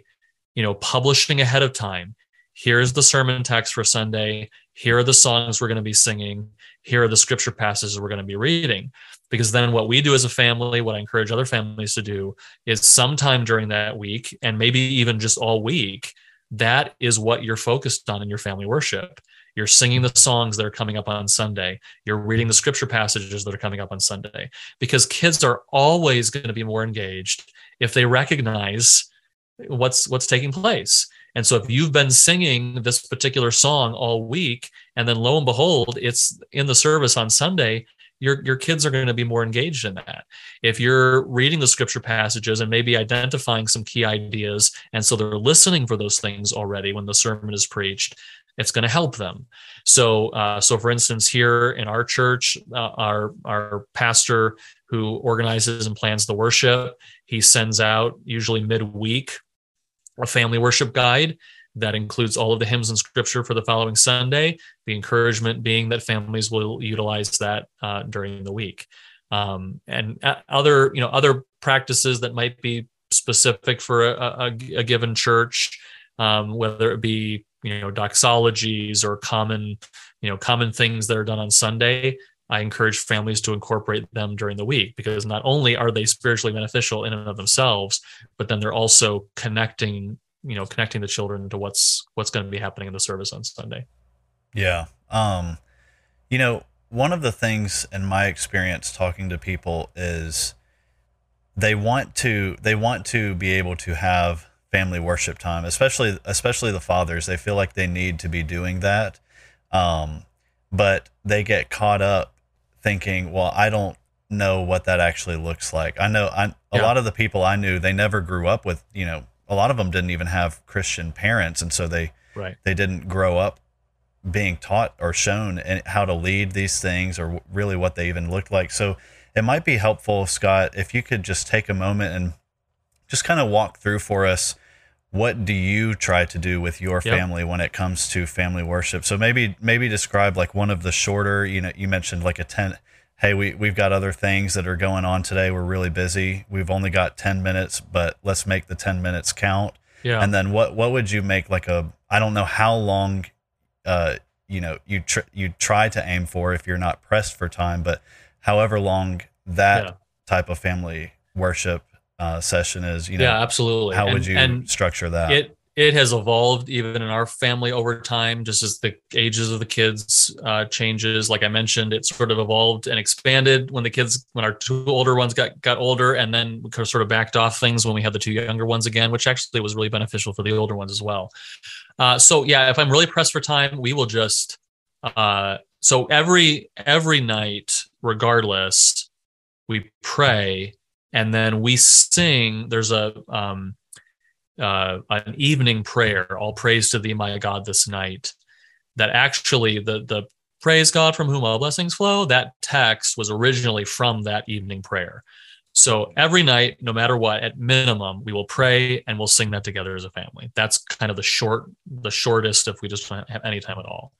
you know, publishing ahead of time. Here's the sermon text for Sunday. Here are the songs we're going to be singing. Here are the scripture passages we're going to be reading. Because then what we do as a family, what I encourage other families to do is sometime during that week, and maybe even just all week, that is what you're focused on in your family worship. You're singing the songs that are coming up on Sunday. You're reading the scripture passages that are coming up on Sunday because kids are always going to be more engaged if they recognize what's what's taking place. And so if you've been singing this particular song all week and then lo and behold it's in the service on Sunday, your your kids are going to be more engaged in that. If you're reading the scripture passages and maybe identifying some key ideas and so they're listening for those things already when the sermon is preached, it's going to help them. So, uh, so for instance, here in our church, uh, our our pastor who organizes and plans the worship, he sends out usually midweek a family worship guide that includes all of the hymns and scripture for the following Sunday. The encouragement being that families will utilize that uh, during the week, um, and uh, other you know other practices that might be specific for a, a, a given church, um, whether it be you know doxologies or common you know common things that are done on Sunday. I encourage families to incorporate them during the week because not only are they spiritually beneficial in and of themselves, but then they're also connecting, you know, connecting the children to what's what's going to be happening in the service on Sunday. Yeah. Um, you know, one of the things in my experience talking to people is they want to they want to be able to have family worship time, especially especially the fathers. They feel like they need to be doing that. Um, but they get caught up thinking, well, I don't know what that actually looks like. I know I, a Yeah. lot of the people I knew, they never grew up with, you know, a lot of them didn't even have Christian parents. And so they, Right. they didn't grow up being taught or shown how to lead these things or really what they even looked like. So it might be helpful, Scott, if you could just take a moment and just kind of walk through for us what do you try to do with your Yep. family when it comes to family worship so maybe maybe describe like one of the shorter you know you mentioned like a 10 hey we, we've got other things that are going on today we're really busy we've only got 10 minutes but let's make the 10 minutes count Yeah. and then what what would you make like a i don't know how long uh you know you tr- you try to aim for if you're not pressed for time but however long that Yeah. type of family worship uh, session is you know yeah, absolutely. how And- would you and structure that? it it has evolved even in our family over time just as the ages of the kids uh, changes. Like i mentioned it sort of evolved and expanded when the kids when our two older ones got got older and then we sort of backed off things when we had the two younger ones again which actually was really beneficial for the older ones as well. Uh, so yeah if i'm really pressed for time we will just uh, so every every night regardless we pray and then we sing there's a um, uh, an evening prayer, all praise to thee, my God, this night. That actually the the praise God from whom all blessings flow. That text was originally from that evening prayer. So every night, no matter what, at minimum, we will pray and we'll sing that together as a family. That's kind of the short, the shortest if we just don't have any time at all.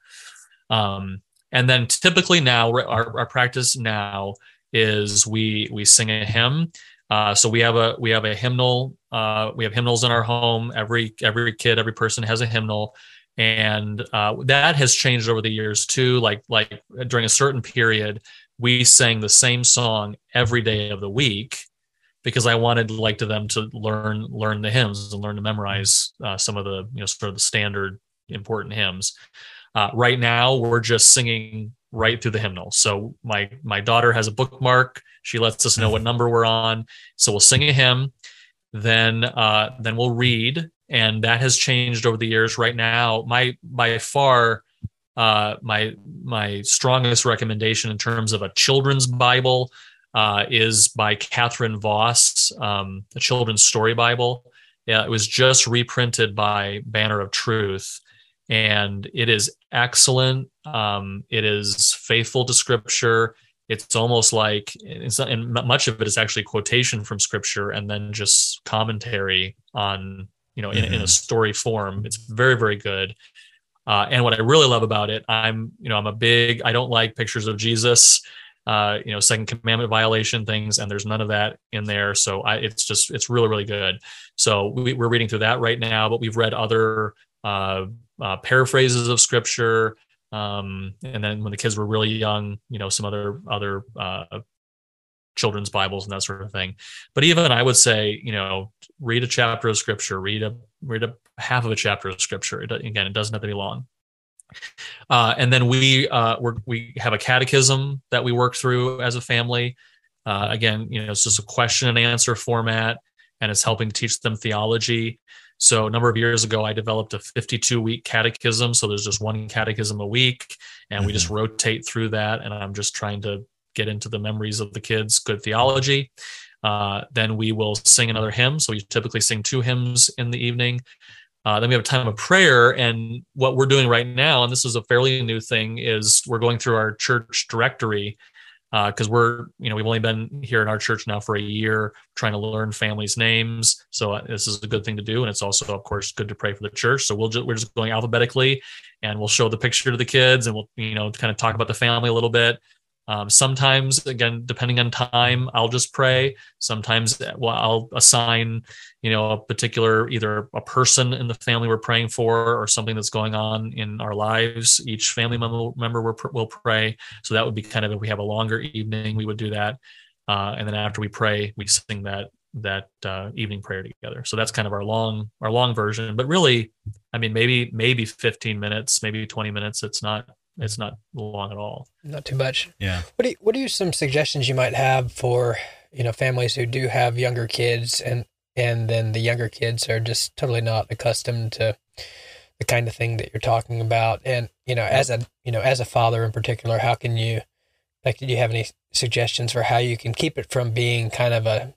Um, and then typically now our, our practice now is we we sing a hymn uh, so we have a we have a hymnal. Uh, we have hymnals in our home. Every every kid, every person has a hymnal, and uh, that has changed over the years too. Like like during a certain period, we sang the same song every day of the week because I wanted like to them to learn learn the hymns and learn to memorize uh, some of the you know sort of the standard important hymns. Uh, right now, we're just singing right through the hymnal. So my my daughter has a bookmark. She lets us know what number we're on. So we'll sing a hymn, then uh, then we'll read, and that has changed over the years. Right now, my by far uh, my my strongest recommendation in terms of a children's Bible uh, is by Catherine Vos, um, a children's story Bible. Yeah, it was just reprinted by Banner of Truth, and it is excellent. Um, it is faithful to Scripture. It's almost like, it's not, and much of it is actually quotation from Scripture, and then just commentary on, you know, in, in a story form. It's very, very good. Uh, and what I really love about it, I'm, you know, I'm a big. I don't like pictures of Jesus, uh, you know, second commandment violation things, and there's none of that in there. So I, it's just, it's really, really good. So we, we're reading through that right now, but we've read other uh, uh, paraphrases of scripture. Um, and then when the kids were really young, you know, some other other uh, children's Bibles and that sort of thing. But even I would say, you know, read a chapter of scripture, read a read a half of a chapter of scripture. It, again, it doesn't have to be long. Uh, and then we uh, we have a catechism that we work through as a family. Uh, again, you know, it's just a question and answer format, and it's helping teach them theology. So a number of years ago, I developed a 52 week catechism. So there's just one catechism a week, and we just rotate through that. And I'm just trying to get into the memories of the kids, good theology. Uh, then we will sing another hymn. So we typically sing two hymns in the evening. Uh, then we have a time of prayer. And what we're doing right now, and this is a fairly new thing, is we're going through our church directory because we're, you know, we've only been here in our church now for a year trying to learn families' names. So uh, this is a good thing to do. And it's also, of course, good to pray for the church. So we'll just, we're just going alphabetically and we'll show the picture to the kids and we'll, you know, kind of talk about the family a little bit. Um, sometimes, again, depending on time, I'll just pray. Sometimes, well, I'll assign, you know, a particular either a person in the family we're praying for, or something that's going on in our lives. Each family member will pray. So that would be kind of if we have a longer evening, we would do that, uh, and then after we pray, we sing that that uh, evening prayer together. So that's kind of our long our long version. But really, I mean, maybe maybe 15 minutes, maybe 20 minutes. It's not it's not long at all. Not too much. Yeah. What do you, what are some suggestions you might have for you know families who do have younger kids and and then the younger kids are just totally not accustomed to the kind of thing that you're talking about and you know as a you know as a father in particular how can you like do you have any suggestions for how you can keep it from being kind of a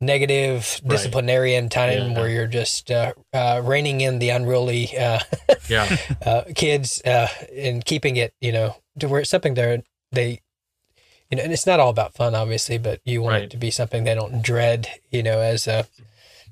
negative Right. disciplinarian time Yeah. where you're just uh, uh, reining in the unruly uh, Yeah. uh, kids uh, and keeping it, you know, to where it's something they're they, you know, and it's not all about fun, obviously, but you want Right. it to be something they don't dread, you know, as a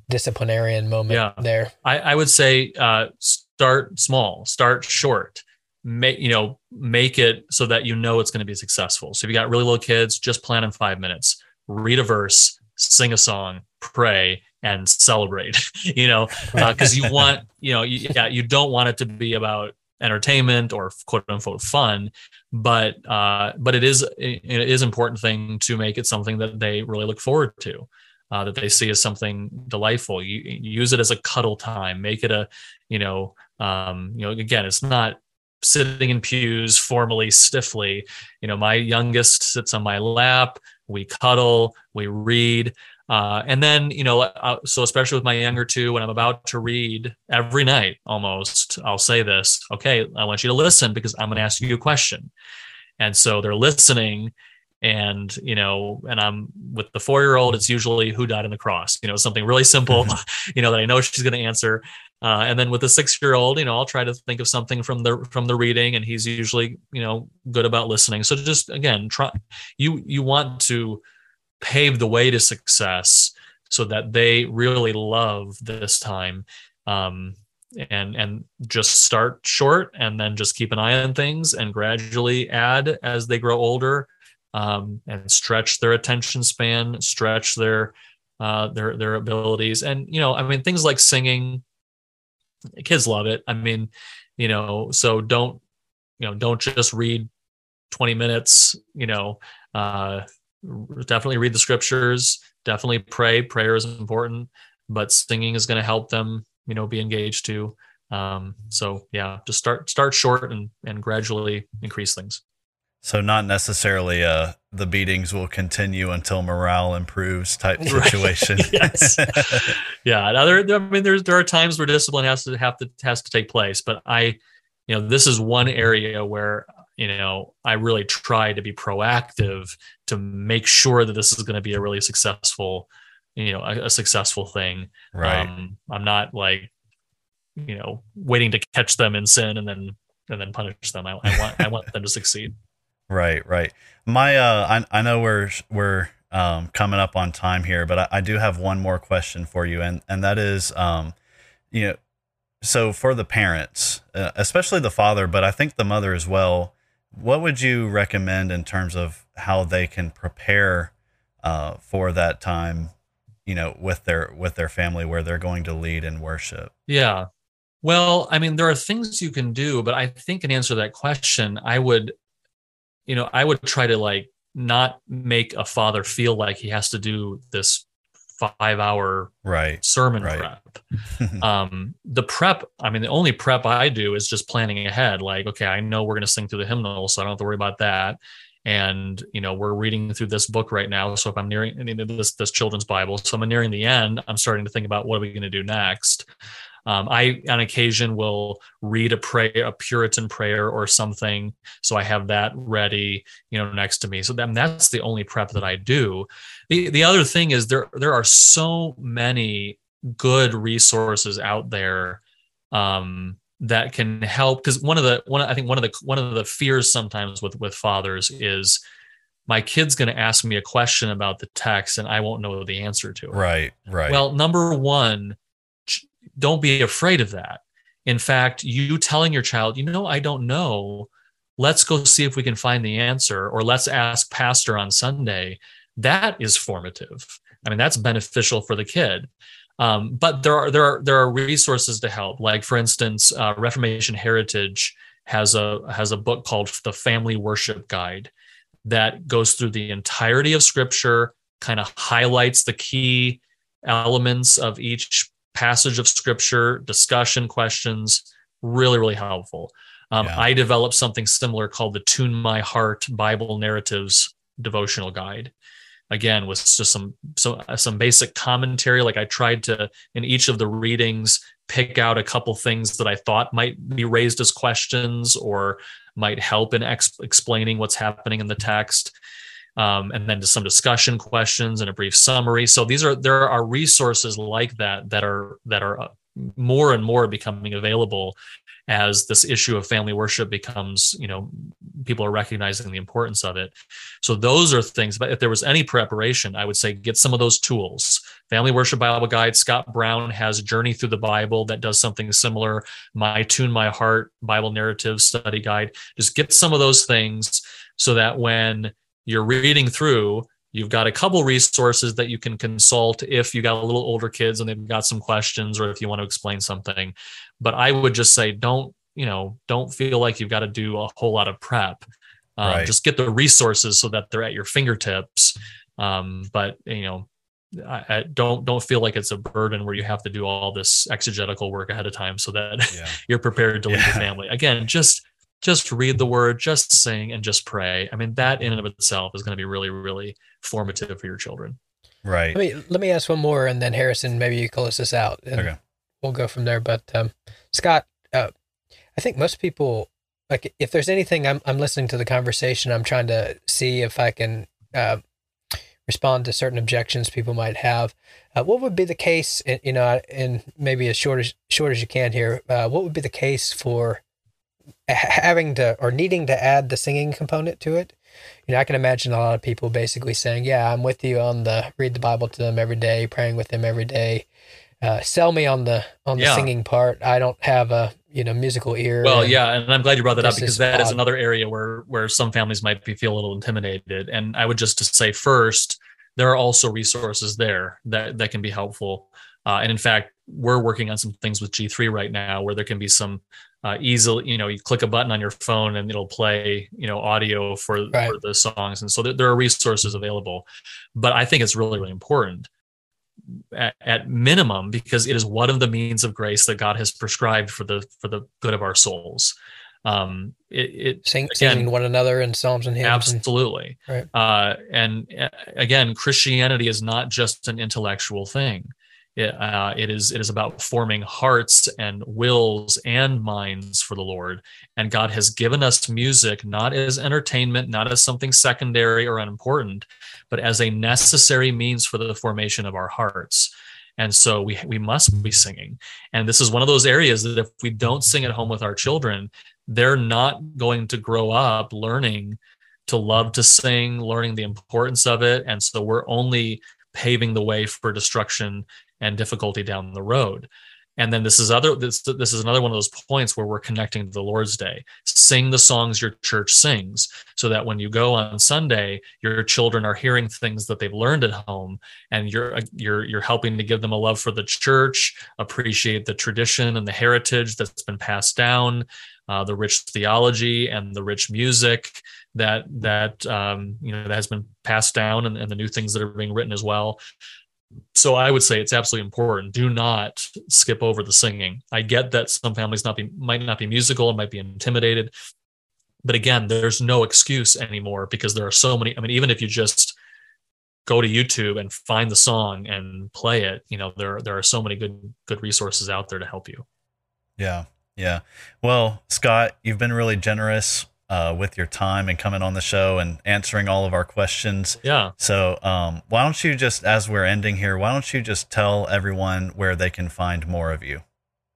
disciplinarian moment Yeah. there. I, I would say uh, start small, start short. Make you know, make it so that you know it's going to be successful. So if you got really little kids, just plan in five minutes. Read a verse, sing a song, pray, and celebrate. you know, because you want you know, you, yeah, you don't want it to be about entertainment or quote unquote fun but uh, but it is it is important thing to make it something that they really look forward to uh, that they see as something delightful you, use it as a cuddle time make it a you know um, you know again it's not sitting in pews formally stiffly you know my youngest sits on my lap we cuddle we read uh, and then, you know, uh, so especially with my younger two, when I'm about to read every night almost, I'll say this, okay, I want you to listen because I'm going to ask you a question. And so they're listening and you know and i'm with the four year old it's usually who died on the cross you know something really simple you know that i know she's going to answer uh, and then with the six year old you know i'll try to think of something from the from the reading and he's usually you know good about listening. So just again try you you want to pave the way to success so that they really love this time um, and and just start short and then just keep an eye on things and gradually add as they grow older um, and stretch their attention span stretch their uh, their their abilities. And you know i mean things like singing kids love it. I mean you know so don't you know don't just read 20 minutes you know uh, definitely read the scriptures definitely pray. Prayer is important but singing is going to help them you know be engaged too. Um, so yeah just start start short and and gradually increase things so not necessarily uh the beatings will continue until morale improves type situation. yes. yeah. Now there, I mean, there's there are times where discipline has to have to has to take place, but I, you know, this is one area where you know i really try to be proactive to make sure that this is going to be a really successful you know a, a successful thing right um, i'm not like you know waiting to catch them in sin and then and then punish them i, I want i want them to succeed right right. My uh i, I know we're we're um coming up on time here but I, I do have one more question for you and and that is um you know so for the parents uh, especially the father but i think the mother as well what would you recommend in terms of how they can prepare uh, for that time you know with their with their family where they're going to lead in worship? Yeah. Well i mean there are things you can do but i think in answer to that question i would you know i would try to like not make a father feel like he has to do this five hour right sermon right. prep. Um the prep i mean the only prep i do is just planning ahead like okay i know we're going to sing through the hymnal so i don't have to worry about that. And you know we're reading through this book right now so if i'm nearing this this children's bible so i'm nearing the end i'm starting to think about what are we going to do next um, I, on occasion, will read a prayer, a Puritan prayer or something, so I have that ready, you know, next to me. So then that's the only prep that I do. The the other thing is there there are so many good resources out there um, that can help because one of the one I think one of the one of the fears sometimes with with fathers is my kid's going to ask me a question about the text and I won't know the answer to it. Right, right. Well, number one, don't be afraid of that. In fact, you telling your child, you know, I don't know, let's go see if we can find the answer, or let's ask Pastor on Sunday, that is formative. I mean, that's beneficial for the kid. Um, but there are there are there are resources to help. Like for instance, uh, Reformation Heritage has a has a book called The Family Worship Guide that goes through the entirety of Scripture, kind of highlights the key elements of each passage of scripture, discussion questions, really, really helpful. Um, yeah. I developed something similar called the Tune My Heart Bible Narratives devotional guide. Again, with just some so some basic commentary. Like I tried to in each of the readings pick out a couple things that I thought might be raised as questions or might help in ex- explaining what's happening in the text um, and then to some discussion questions and a brief summary. So these are there are resources like that that are that are uh, more and more becoming available as this issue of family worship becomes you know people are recognizing the importance of it. So those are things but if there was any preparation i would say get some of those tools. Family worship bible guide scott brown has journey through the bible that does something similar my tune my heart bible narrative study guide. Just get some of those things so that when you're reading through you've got a couple resources that you can consult if you got a little older kids and they've got some questions or if you want to explain something but i would just say don't you know don't feel like you've got to do a whole lot of prep um, Right. just get the resources so that they're at your fingertips um, but you know I, I don't don't feel like it's a burden where you have to do all this exegetical work ahead of time so that Yeah. you're prepared to lead Yeah. your family again just just read the word just sing and just pray i mean that in and of itself is going to be really really formative for your children Right. Let me let me ask one more, and then Harrison, maybe you close this out, and Okay. we'll go from there. But um, Scott, uh, I think most people like if there's anything I'm I'm listening to the conversation, I'm trying to see if I can uh, respond to certain objections people might have. Uh, what would be the case, in, you know, in maybe as short as short as you can here? Uh, what would be the case for ha- having to or needing to add the singing component to it? You know, I can imagine a lot of people basically saying, "Yeah, I'm with you on the read the Bible to them every day, praying with them every day. Uh, sell me on the on the Yeah. singing part. I don't have a you know musical ear." Well, and- yeah, and I'm glad you brought that up because is that is odd. another area where where some families might be feel a little intimidated. And I would just to say first, there are also resources there that that can be helpful. Uh, and in fact, we're working on some things with G3 right now where there can be some uh, easily, you know, you click a button on your phone and it'll play, you know, audio for, Right. for the songs. And so there, there are resources available. But I think it's really, really important at, at minimum because it is one of the means of grace that God has prescribed for the for the good of our souls. Um, it, it sing, again, singing one another in psalms and hymns. and- Absolutely. Right. Uh, and uh, again, Christianity is not just an intellectual thing. It, uh, it is it is about forming hearts and wills and minds for the Lord. And God has given us music not as entertainment, not as something secondary or unimportant, but as a necessary means for the formation of our hearts. And so we we must be singing. And this is one of those areas that if we don't sing at home with our children, they're not going to grow up learning to love to sing, learning the importance of it. And so we're only paving the way for destruction and difficulty down the road. And then this is other this this is another one of those points where we're connecting to the Lord's Day. Sing the songs your church sings, so that when you go on Sunday, your children are hearing things that they've learned at home, and you're you're you're helping to give them a love for the church, appreciate the tradition and the heritage that's been passed down, uh, the rich theology and the rich music that that um, you know that has been passed down, and, and the new things that are being written as well so I would say it's absolutely important. Do not skip over the singing. I get that some families not be might not be musical and might be intimidated, but again, there's no excuse anymore because there are so many. I mean, even if you just go to YouTube and find the song and play it, you know, there there are so many good good resources out there to help you. Yeah. Yeah. Well, Scott, you've been really generous uh, with your time and coming on the show and answering all of our questions. Yeah. So, um, why don't you just, as we're ending here, why don't you just tell everyone where they can find more of you?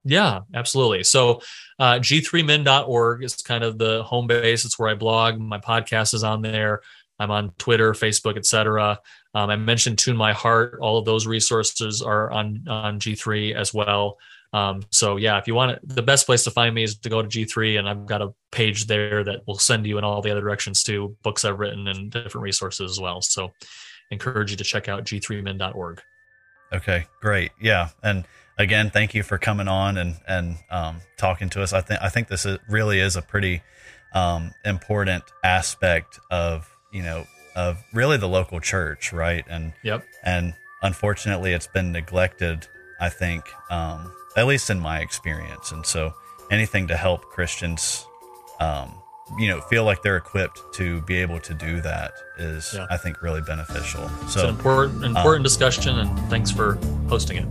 Yeah, absolutely. So, uh, g3min.org is kind of the home base. It's where I blog. My podcast is on there. I'm on Twitter, Facebook, etc. Um, I mentioned Tune My Heart. All of those resources are on on G3 as well. Um, so yeah, if you want it, the best place to find me is to go to G3, and I've got a page there that will send you in all the other directions to books I've written and different resources as well. So, encourage you to check out g3min.org. Okay, great. Yeah, and again, thank you for coming on and and um, talking to us. I think I think this is, really is a pretty um, important aspect of you know of really the local church, right? And Yep. and unfortunately, it's been neglected. I think, um, at least in my experience, and so anything to help Christians, um, you know, feel like they're equipped to be able to do that is, Yeah. I think, really beneficial. So It's an important important discussion, and thanks for hosting it.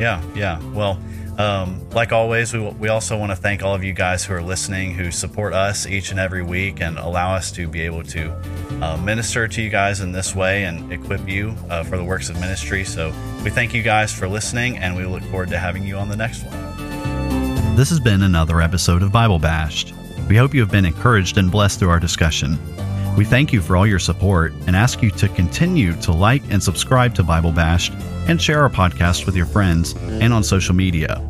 Yeah, yeah. Well, um, like always, we, we also want to thank all of you guys who are listening, who support us each and every week and allow us to be able to uh, minister to you guys in this way and equip you uh, for the works of ministry. So we thank you guys for listening, and we look forward to having you on the next one. This has been another episode of Bible Bashed. We hope you have been encouraged and blessed through our discussion. We thank you for all your support and ask you to continue to like and subscribe to Bible Bashed and share our podcast with your friends and on social media.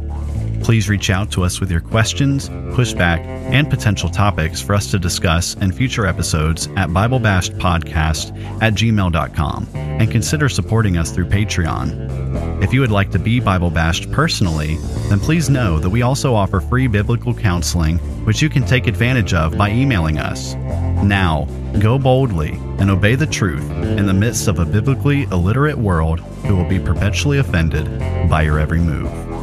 Please reach out to us with your questions, pushback, and potential topics for us to discuss in future episodes at BibleBashedPodcast at gmail.com and consider supporting us through Patreon. If you would like to be Bible Bashed personally, then please know that we also offer free biblical counseling, which you can take advantage of by emailing us. Now, go boldly and obey the truth in the midst of a biblically illiterate world who will be perpetually offended by your every move.